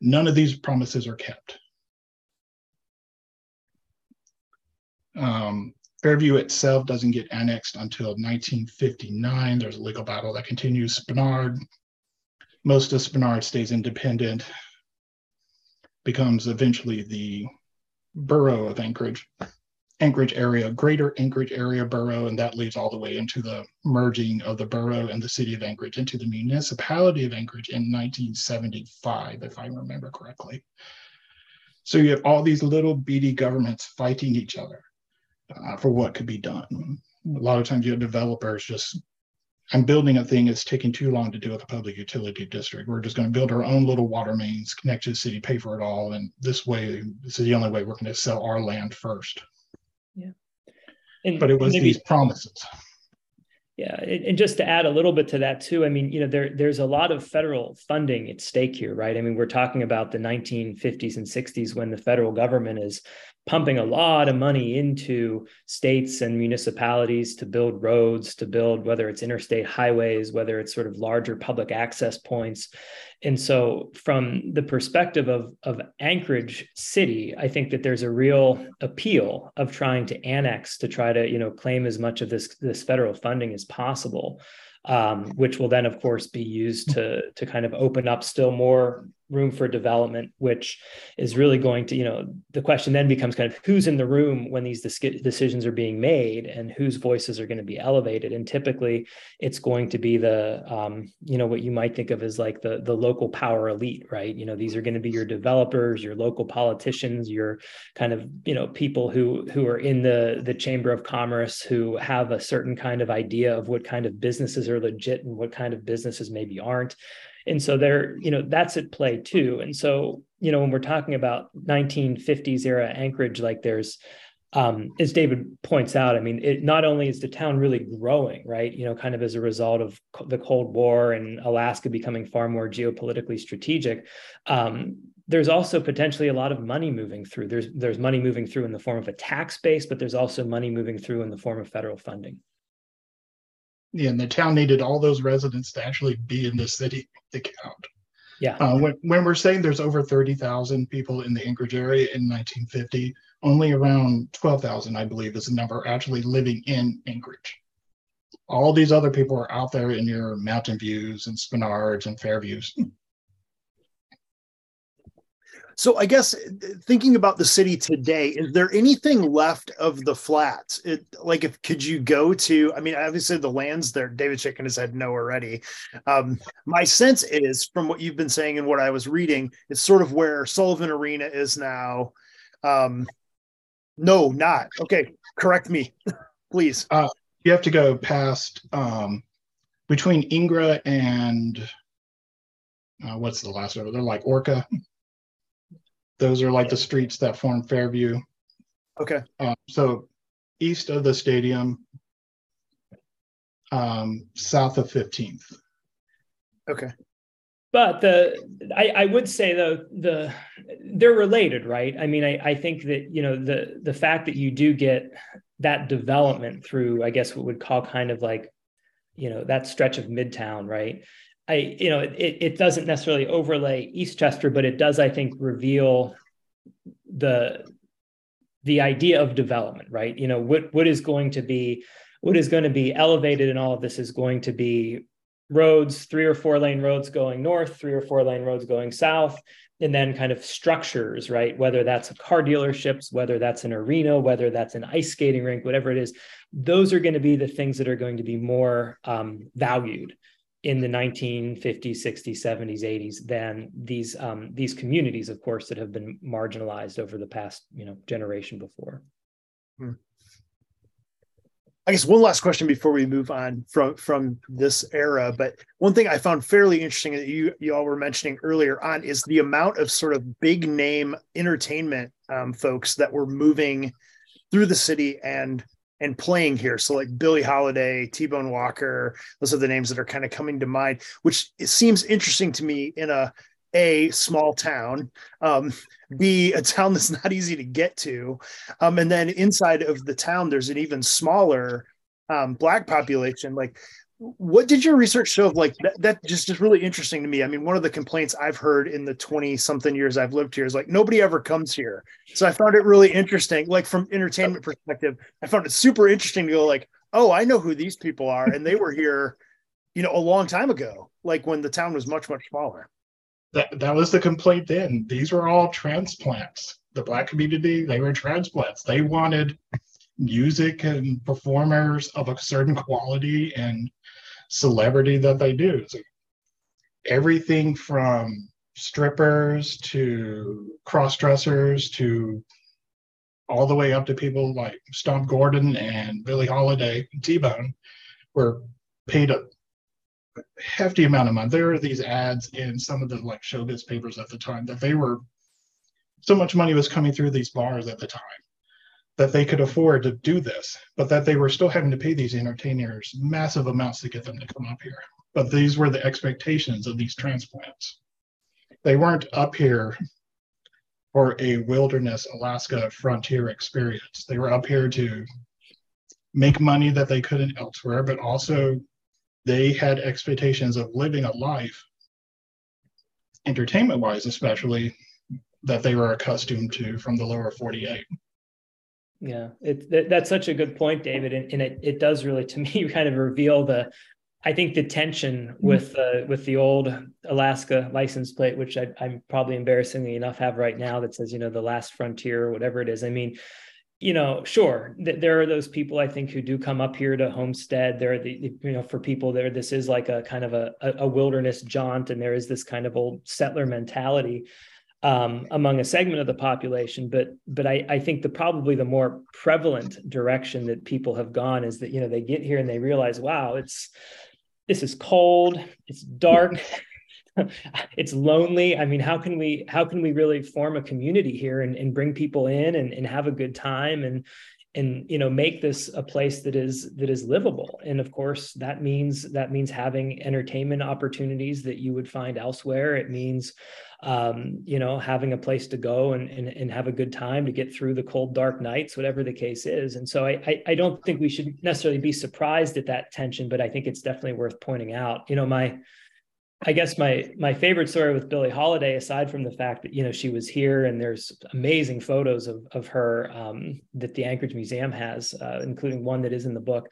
None of these promises are kept. Um, Fairview itself doesn't get annexed until 1959. There's a legal battle that continues. Spenard most of Spenard stays independent, becomes eventually the borough of Anchorage, Anchorage area, greater Anchorage area borough, and that leads all the way into the merging of the borough and the city of Anchorage into the municipality of Anchorage in 1975, if I remember correctly. So you have all these little beady governments fighting each other uh, for what could be done. A lot of times you have developers just I'm building a thing that's taking too long to do with a public utility district. We're just going to build our own little water mains, connect to the city, pay for it all. And this way, this is the only way we're going to sell our land first. Yeah. And but it was maybe, these promises. Yeah, and just to add a little bit to that too, I mean, you know, there there's a lot of federal funding at stake here, right? I mean, we're talking about the 1950s and 60s when the federal government is pumping a lot of money into states and municipalities to build roads, to build whether it's interstate highways, whether it's sort of larger public access points. And so, from the perspective of, of Anchorage City, I think that there's a real appeal of trying to annex to try to, you know, claim as much of this, this federal funding as possible. Um, which will then, of course, be used to to kind of open up still more room for development, which is really going to, you know, the question then becomes kind of who's in the room when these decisions are being made and whose voices are going to be elevated. And typically it's going to be the, um, you know, what you might think of as like the, the local power elite, right? You know, these are going to be your developers, your local politicians, your kind of, you know, people who, who are in the, the chamber of commerce, who have a certain kind of idea of what kind of businesses are legit and what kind of businesses maybe aren't and so there you know that's at play too. And so you know when we're talking about 1950s era anchorage like there's um, as david points out i mean it not only is the town really growing right you know kind of as a result of the cold war and alaska becoming far more geopolitically strategic um, there's also potentially a lot of money moving through. There's there's money moving through in the form of a tax base but there's also money moving through in the form of federal funding and the town needed all those residents to actually be in the city to count. Yeah. Uh, when, when we're saying there's over 30,000 people in the Anchorage area in 1950, only around 12,000, I believe, is the number actually living in Anchorage. All these other people are out there in your Mountain Views and Spenards and Fairviews. So I guess thinking about the city today, is there anything left of the flats? It, like, if could you go to? I mean, obviously the lands there. David shaking has head no already. Um, my sense is, from what you've been saying and what I was reading, it's sort of where Sullivan Arena is now. Um, no, not okay. Correct me, please. Uh, you have to go past um, between Ingra and uh, what's the last one? They're like Orca. Those are like the streets that form Fairview. Okay. Um, so east of the stadium, um, south of 15th. Okay. But the I, I would say though the they're related, right? I mean, I, I think that you know the the fact that you do get that development through, I guess what would call kind of like, you know, that stretch of midtown, right? I, you know, it, it doesn't necessarily overlay Eastchester, but it does, I think, reveal the the idea of development, right? You know, what what is going to be what is going to be elevated in all of this is going to be roads, three or four lane roads going north, three or four lane roads going south, and then kind of structures, right? Whether that's a car dealerships, whether that's an arena, whether that's an ice skating rink, whatever it is, those are going to be the things that are going to be more um, valued in the 1950s, 60s, 70s, 80s than these um, these communities, of course, that have been marginalized over the past you know generation before. Hmm. I guess one last question before we move on from from this era, but one thing I found fairly interesting that you you all were mentioning earlier on is the amount of sort of big name entertainment um, folks that were moving through the city and and playing here. So like Billie Holiday, T-Bone Walker, those are the names that are kind of coming to mind, which it seems interesting to me in a a small town, um, b a town that's not easy to get to, um, and then inside of the town there's an even smaller um, black population. Like what did your research show of like that, that just is really interesting to me. I mean one of the complaints i've heard in the 20 something years i've lived here is like nobody ever comes here. So i found it really interesting like from entertainment perspective i found it super interesting to go like oh i know who these people are and they were here you know a long time ago like when the town was much much smaller. That that was the complaint then. These were all transplants. The black community they were transplants. They wanted music and performers of a certain quality and celebrity that they do. Everything from strippers to cross dressers to all the way up to people like Stomp Gordon and Billie Holiday, T Bone, were paid a hefty amount of money. There are these ads in some of the like showbiz papers at the time that they were so much money was coming through these bars at the time that they could afford to do this, but that they were still having to pay these entertainers massive amounts to get them to come up here. But these were the expectations of these transplants. They weren't up here for a wilderness Alaska frontier experience. They were up here to make money that they couldn't elsewhere, but also they had expectations of living a life, entertainment wise, especially, that they were accustomed to from the lower 48. Yeah, it, that, that's such a good point, David, and, and it, it does really, to me, kind of reveal the I think the tension mm-hmm. with uh, with the old Alaska license plate, which I, am probably embarrassingly enough have right now, that says you know the last frontier or whatever it is. I mean, you know, sure, th- there are those people I think who do come up here to homestead. There are the you know for people there, this is like a kind of a, a wilderness jaunt, and there is this kind of old settler mentality um, among a segment of the population. But but I, I think the probably the more prevalent direction that people have gone is that you know they get here and they realize, wow, it's this is cold, it's dark, it's lonely. I mean, how can we how can we really form a community here and, and bring people in and, and have a good time and and you know make this a place that is that is livable. And of course that means that means having entertainment opportunities that you would find elsewhere. It means um, you know having a place to go and, and and have a good time to get through the cold dark nights whatever the case is. And so I, I i don't think we should necessarily be surprised at that tension but i think it's definitely worth pointing out. You know my I guess my my favorite story with Billie Holiday, aside from the fact that you know she was here and there's amazing photos of of her um, that the Anchorage Museum has, uh, including one that is in the book.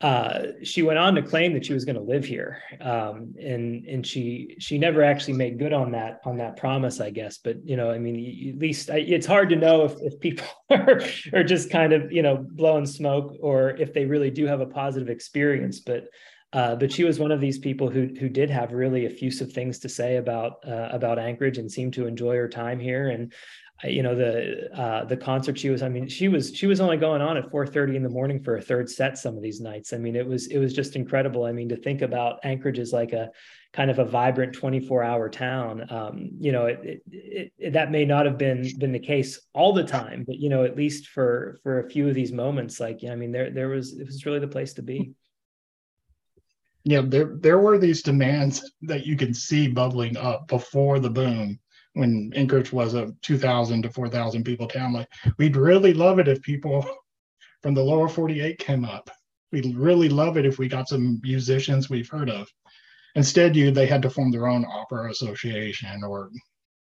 Uh, she went on to claim that she was going to live here, um, and and she she never actually made good on that on that promise, I guess. But you know, I mean, at least I, it's hard to know if if people are, are just kind of you know blowing smoke or if they really do have a positive experience. But uh, but she was one of these people who who did have really effusive things to say about uh, about Anchorage and seemed to enjoy her time here. And uh, you know the uh, the concert she was. I mean, she was she was only going on at four thirty in the morning for a third set some of these nights. I mean, it was it was just incredible. I mean, to think about Anchorage as like a kind of a vibrant 24 hour town um, you know it, it, it, that may not have been been the case all the time but you know at least for for a few of these moments like yeah, i mean there there was it was really the place to be yeah, there there were these demands that you could see bubbling up before the boom when Anchorage was a 2,000 to 4,000 people town. Like, we'd really love it if people from the lower 48 came up. We'd really love it if we got some musicians we've heard of. Instead, you they had to form their own opera association or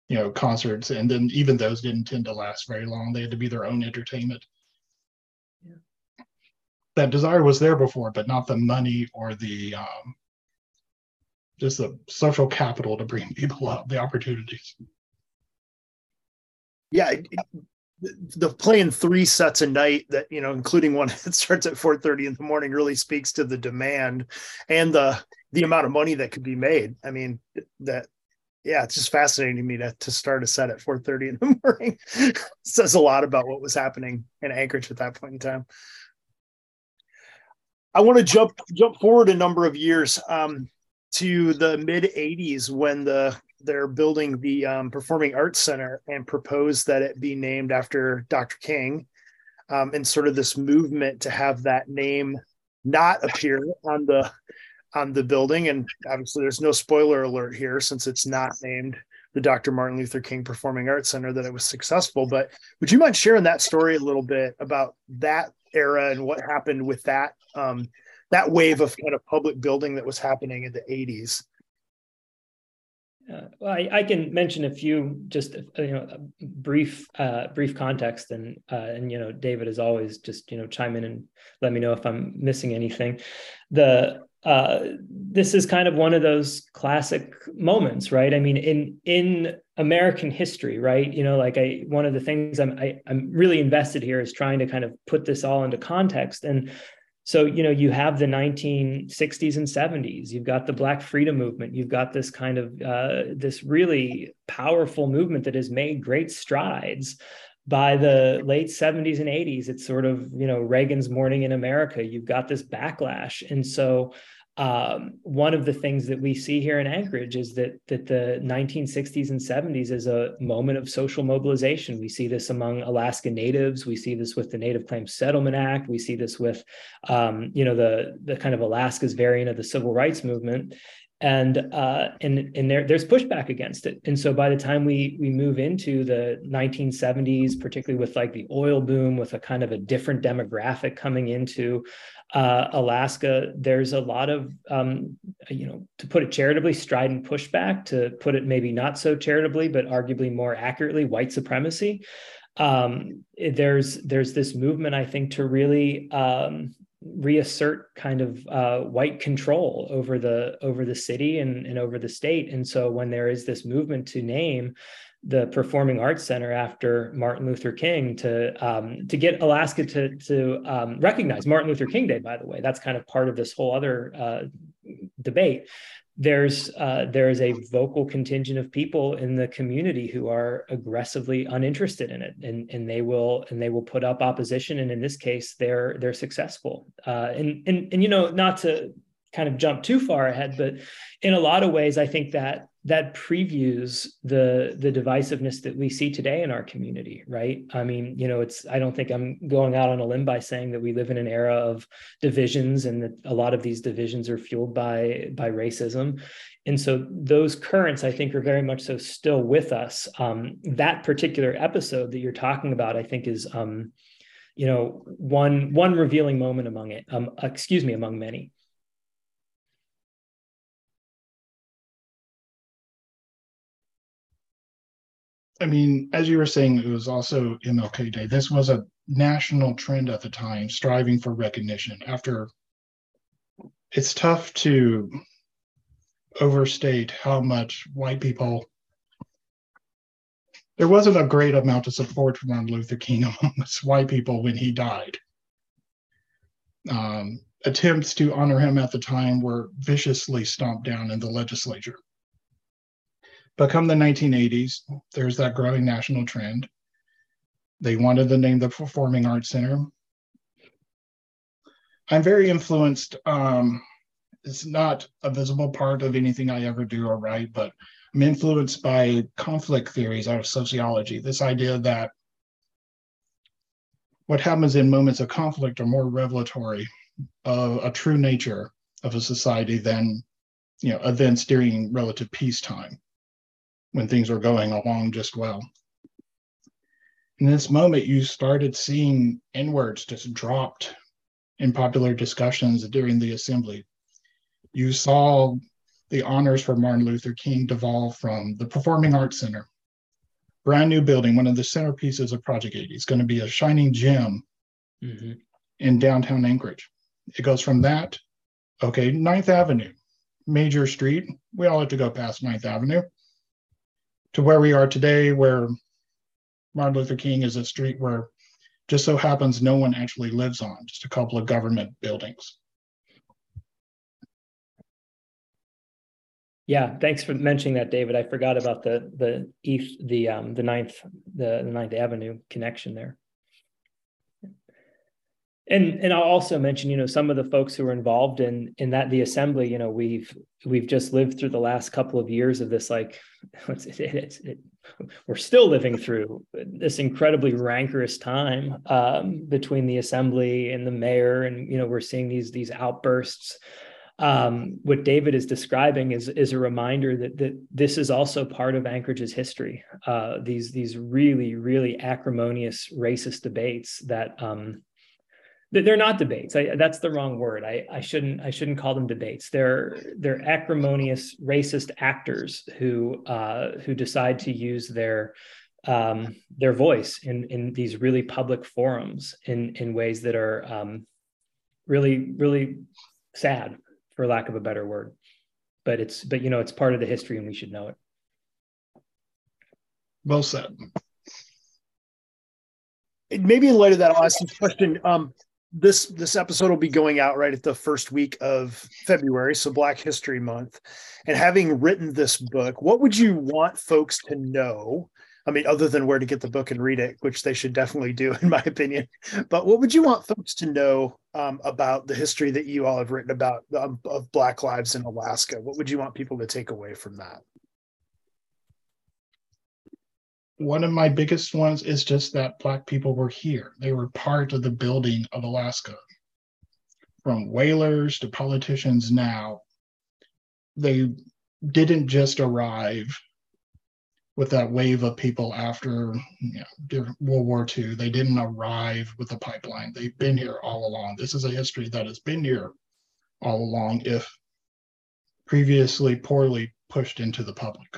you know concerts, and then even those didn't tend to last very long. They had to be their own entertainment that desire was there before, but not the money or the um, just the social capital to bring people up, the opportunities. Yeah, the playing three sets a night that you know, including one that starts at four thirty in the morning, really speaks to the demand and the the amount of money that could be made. I mean, that yeah, it's just fascinating to me to, to start a set at 4:30 in the morning. says a lot about what was happening in Anchorage at that point in time. I want to jump jump forward a number of years um, to the mid '80s when the they're building the um, Performing Arts Center and propose that it be named after Dr. King, um, and sort of this movement to have that name not appear on the on the building. And obviously, there's no spoiler alert here since it's not named the Dr. Martin Luther King Performing Arts Center that it was successful. But would you mind sharing that story a little bit about that era and what happened with that um, that wave of kind of public building that was happening in the 80s uh, well, I, I, can mention a few just uh, you know brief uh, brief context and uh, and you know David is always just you know chime in and let me know if I'm missing anything. The uh, this is kind of one of those classic moments, right? I mean, in in American history, right? You know, like I one of the things I'm I, am i am really invested here is trying to kind of put this all into context. And so you know you have the 1960s and 70s you've got the black freedom movement. You've got this kind of uh, this really powerful movement that has made great strides. By the late 70s and 80s it's sort of you know reagan's morning in america. You've got this backlash. And so um, one of the things that we see here in Anchorage is that that the 1960s and 70s is a moment of social mobilization. We see this among Alaska Natives. We see this with the Native Claims Settlement Act. We see this with, um, you know, the the kind of Alaska's variant of the civil rights movement and uh, and and there, there's pushback against it. And so by the time we we move into the 1970s, particularly with like the oil boom, with a kind of a different demographic coming into uh, Alaska, there's a lot of um, you know to put it charitably, strident pushback. To put it maybe not so charitably, but arguably more accurately, white supremacy. Um, there's there's this movement, I think, to really um, reassert kind of uh, white control over the over the city and, and over the state. And so when there is this movement to name the Performing Arts Center after Martin Luther King to um, to get Alaska to to um, recognize Martin Luther King Day. By the way, that's kind of part of this whole other uh, debate. There's uh, there is a vocal contingent of people in the community who are aggressively uninterested in it, and and they will and they will put up opposition. And in this case, they're they're successful. Uh, and and and you know, not to kind of jump too far ahead, but in a lot of ways, I think that that previews the the divisiveness that we see today in our community right? I mean you know it's i don't think i'm going out on a limb by saying that we live in an era of divisions and that a lot of these divisions are fueled by by racism. And so those currents i think are very much so still with us. Um, that particular episode that you're talking about i think is um, you know one one revealing moment among it um, excuse me among many I mean, as you were saying, it was also MLK Day. This was a national trend at the time, striving for recognition. After it's tough to overstate how much white people there wasn't a great amount of support for Martin Luther King amongst white people when he died. Um, attempts to honor him at the time were viciously stomped down in the legislature. But come the 1980s, there's that growing national trend. They wanted to name the Performing Arts Center. I'm very influenced. Um, it's not a visible part of anything I ever do or write, but I'm influenced by conflict theories out of sociology. This idea that what happens in moments of conflict are more revelatory of a true nature of a society than you know events during relative peacetime when things were going along just well. In this moment, you started seeing N words just dropped in popular discussions during the assembly. You saw the honors for Martin Luther King devolve from the Performing Arts Center, brand new building, one of the centerpieces of Project 80. It's going to be a shining gem mm-hmm. in downtown Anchorage. It goes from that, okay, Ninth Avenue, major street. We all have to go past Ninth Avenue to where we are today, where Martin Luther King is a street where just so happens no one actually lives on, just a couple of government buildings. Yeah, thanks for mentioning that, David. I forgot about the the East, the um the ninth the, the Ninth Avenue connection there. And and I'll also mention, you know, some of the folks who are involved in in that the assembly. You know, we've we've just lived through the last couple of years of this. Like, it's, it's, it, we're still living through this incredibly rancorous time um, between the assembly and the mayor, and you know, we're seeing these these outbursts. Um, what David is describing is is a reminder that that this is also part of Anchorage's history. Uh, these these really really acrimonious racist debates that um, they're not debates. I, that's the wrong word. I, I shouldn't i shouldn't call them debates. They're they're acrimonious racist actors who uh, who decide to use their um, their voice in in these really public forums in in ways that are um, really really sad for lack of a better word. But it's but you know it's part of the history and we should know it. Well said. Maybe in light of that i'll ask you a question. Um, this this episode will be going out right at the first week of February, so Black History Month. And having written this book, what would you want folks to know? I mean, other than where to get the book and read it, which they should definitely do, in my opinion. But what would you want folks to know um, about the history that you all have written about um, of Black lives in Alaska? What would you want people to take away from that? One of my biggest ones is just that black people were here they were part of the building of alaska from whalers to politicians now they didn't just arrive with that wave of people after you know, World War II. They didn't arrive with the pipeline. They've been here all along. This is a history that has been here all along, if previously poorly pushed into the public.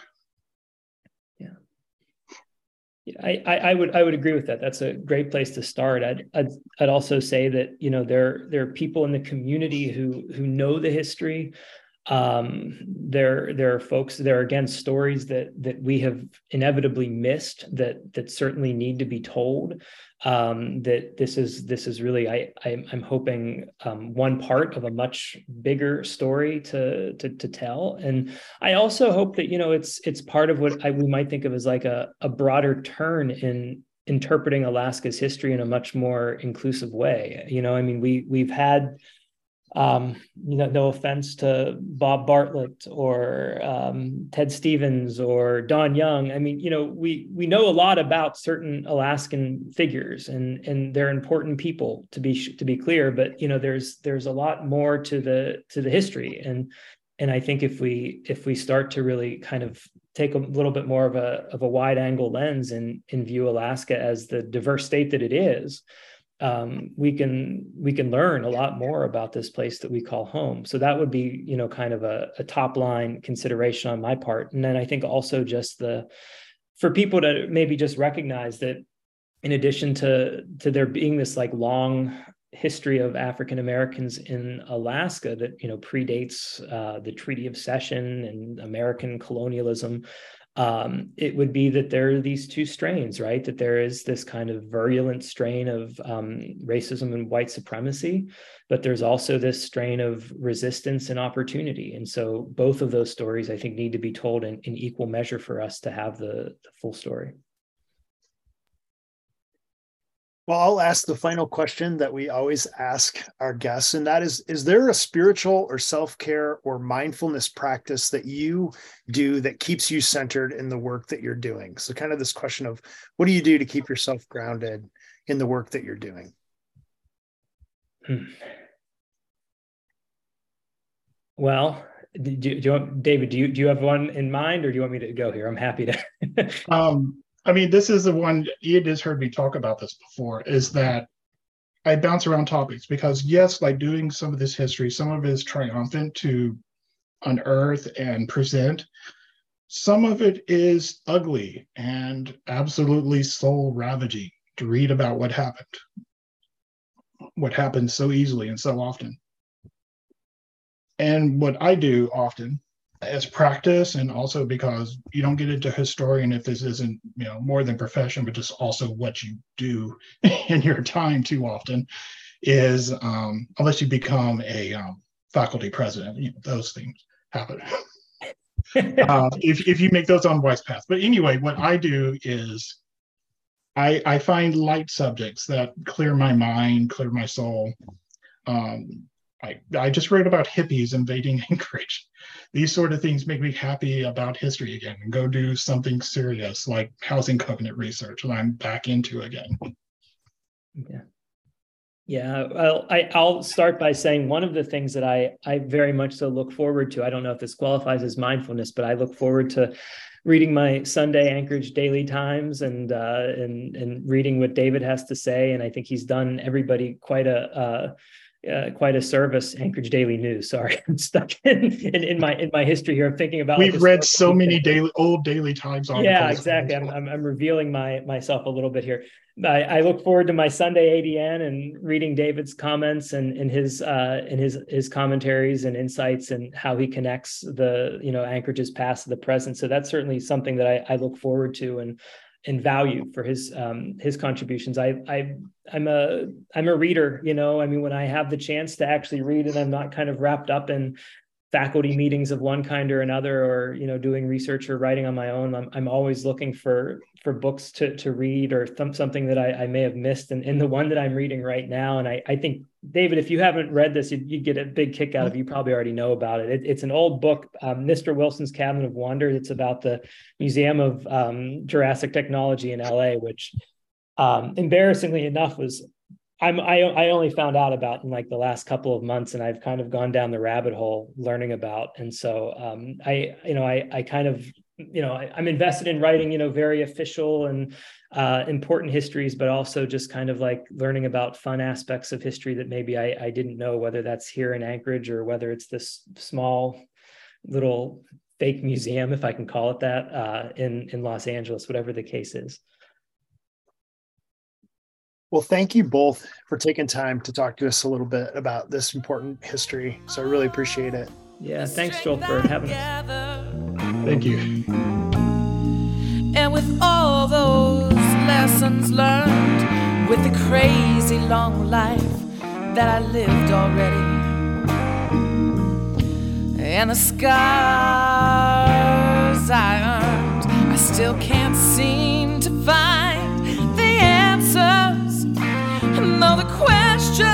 I, I, would I would agree with that. That's a great place to start. I'd, I'd, I'd also say that you know there there are people in the community who who know the history. Um, there there are folks there are again stories that that we have inevitably missed that that certainly need to be told um, that this is this is really I, I am hoping um, one part of a much bigger story to, to to tell, and I also hope that you know it's it's part of what I, we might think of as like a a broader turn in interpreting Alaska's history in a much more inclusive way. You know, I mean we we've had um, you know, no offense to Bob Bartlett or um, Ted Stevens or Don Young. I mean, you know, we we know a lot about certain Alaskan figures, and and they're important people to be to be clear. But you know, there's there's a lot more to the to the history, and and I think if we if we start to really kind of take a little bit more of a of a wide angle lens and and view Alaska as the diverse state that it is um, we can we can learn a lot more about this place that we call home. So that would be you know kind of a, a top line consideration on my part. And then I think also just the for people to maybe just recognize that in addition to to there being this like long history of African Americans in Alaska that you know predates uh, the Treaty of Cession and American colonialism um, it would be that there are these two strains, right? That there is this kind of virulent strain of um, racism and white supremacy, but there's also this strain of resistance and opportunity. And so both of those stories, I think, need to be told in, in equal measure for us to have the, the full story. Well, I'll ask the final question that we always ask our guests, and that is Is there a spiritual or self care or mindfulness practice that you do that keeps you centered in the work that you're doing? So, kind of this question of what do you do to keep yourself grounded in the work that you're doing? Hmm. Well, do, do you want, David, do you, do you have one in mind or do you want me to go here? I'm happy to. um, I mean, this is the one Ian has heard me talk about this before. Is that I bounce around topics because yes, like doing some of this history, some of it is triumphant to unearth and present. Some of it is ugly and absolutely soul ravaging to read about what happened, what happened so easily and so often. And what I do often as practice and also because you don't get into historian if this isn't you know more than profession but just also what you do in your time too often is um, unless you become a um, faculty president you know, those things happen. Uh, if, if you make those on unwise paths but anyway what i do is I, I find light subjects that clear my mind clear my soul um, I, I just read about hippies invading Anchorage. These sort of things make me happy about history again and go do something serious like housing covenant research and I'm back into again. Yeah. Yeah, well, I, I'll start by saying one of the things that I I very much so look forward to. I don't know if this qualifies as mindfulness, but I look forward to reading my Sunday Anchorage Daily Times and uh, and and reading what David has to say. And I think he's done everybody quite a uh, uh, quite a service, Anchorage Daily News. Sorry, I'm stuck in, in, in my in my history here. I'm thinking about. We've like read so many daily old Daily Times articles. Yeah, exactly. I'm, I'm, I'm revealing my myself a little bit here. I, I, look forward to my Sunday ADN and reading David's comments and, in his uh, and his his commentaries and insights and how he connects the you know Anchorage's past to the present. So that's certainly something that I, I look forward to and and value for his um, his contributions. I I I'm a I'm a reader, you know. I mean, when I have the chance to actually read and I'm not kind of wrapped up in faculty meetings of one kind or another or you know doing research or writing on my own i'm, I'm always looking for for books to to read or th- something that I, I may have missed and in the one that i'm reading right now. And i, I think david if you haven't read this you'd, you'd get a big kick out of it. You probably already know about it, it it's an old book um, mr wilson's cabinet of wonders. It's about the museum of um, jurassic technology in la which um, embarrassingly enough was I'm I I only found out about in like the last couple of months, and I've kind of gone down the rabbit hole learning about. And so um, I you know I I kind of you know I, am invested in writing you know very official and uh, important histories, but also just kind of like learning about fun aspects of history that maybe I I didn't know whether that's here in Anchorage or whether it's this small little fake museum, if I can call it that, uh, in in Los Angeles, whatever the case is. Well, thank you both for taking time to talk to us a little bit about this important history. So I really appreciate it. Yeah, thanks, Joel, for having us. Thank you. And with all those lessons learned, with the crazy long life that I lived already, and the scars I earned, I still can't seem The questions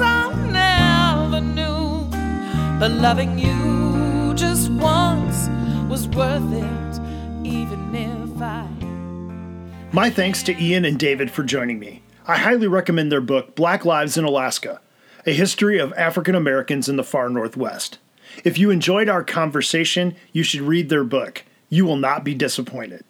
I never knew. But loving you just once was worth it, even if I. My thanks to Ian and David for joining me. I highly recommend their book, Black Lives in Alaska a history of African Americans in the far Northwest. If you enjoyed our conversation, you should read their book. You will not be disappointed.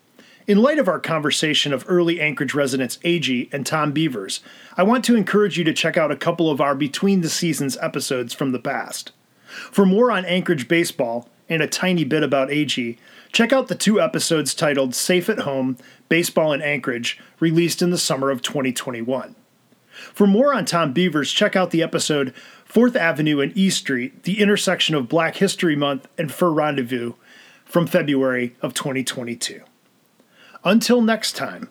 In light of our conversation of early Anchorage residents Agee and Tom Bevers, I want to encourage you to check out a couple of our Between the Seasons episodes from the past. For more on Anchorage baseball and a tiny bit about Agee, check out the two episodes titled Safe at Home Baseball in Anchorage, released in the summer of 2021. For more on Tom Bevers, check out the episode 4th Avenue and E Street, the intersection of Black History Month and Fur Rendezvous from February of 2022. Until next time,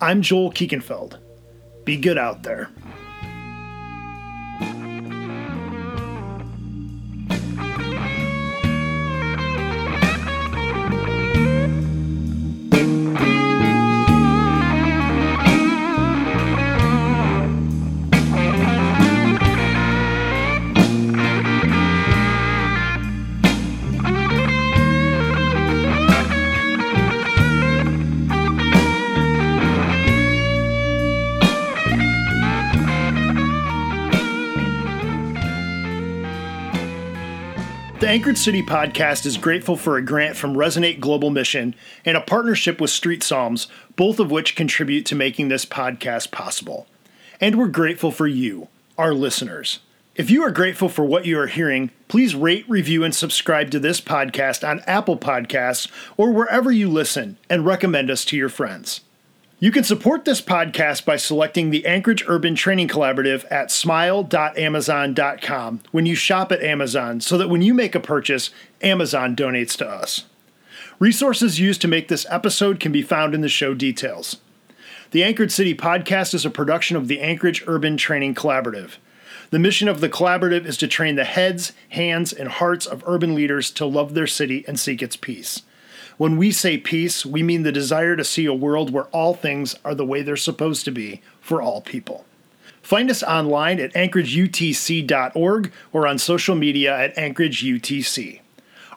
I'm Joel Kiekenfeld. Be good out there. Anchorage City podcast is grateful for a grant from Resonate Global Mission and a partnership with Street Psalms, both of which contribute to making this podcast possible. And we're grateful for you, our listeners. If you are grateful for what you are hearing, please rate, review, and subscribe to this podcast on Apple Podcasts or wherever you listen and recommend us to your friends. You can support this podcast by selecting the Anchorage Urban Training Collaborative at smile.amazon.com when you shop at Amazon so that when you make a purchase, Amazon donates to us. Resources used to make this episode can be found in the show details. The Anchorage City podcast is a production of the Anchorage Urban Training Collaborative. The mission of the collaborative is to train the heads, hands, and hearts of urban leaders to love their city and seek its peace. When we say peace, we mean the desire to see a world where all things are the way they're supposed to be for all people. Find us online at anchorageutc.org or on social media at AnchorageUTC.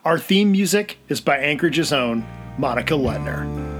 Our theme music is by Anchorage's own Monica Letner.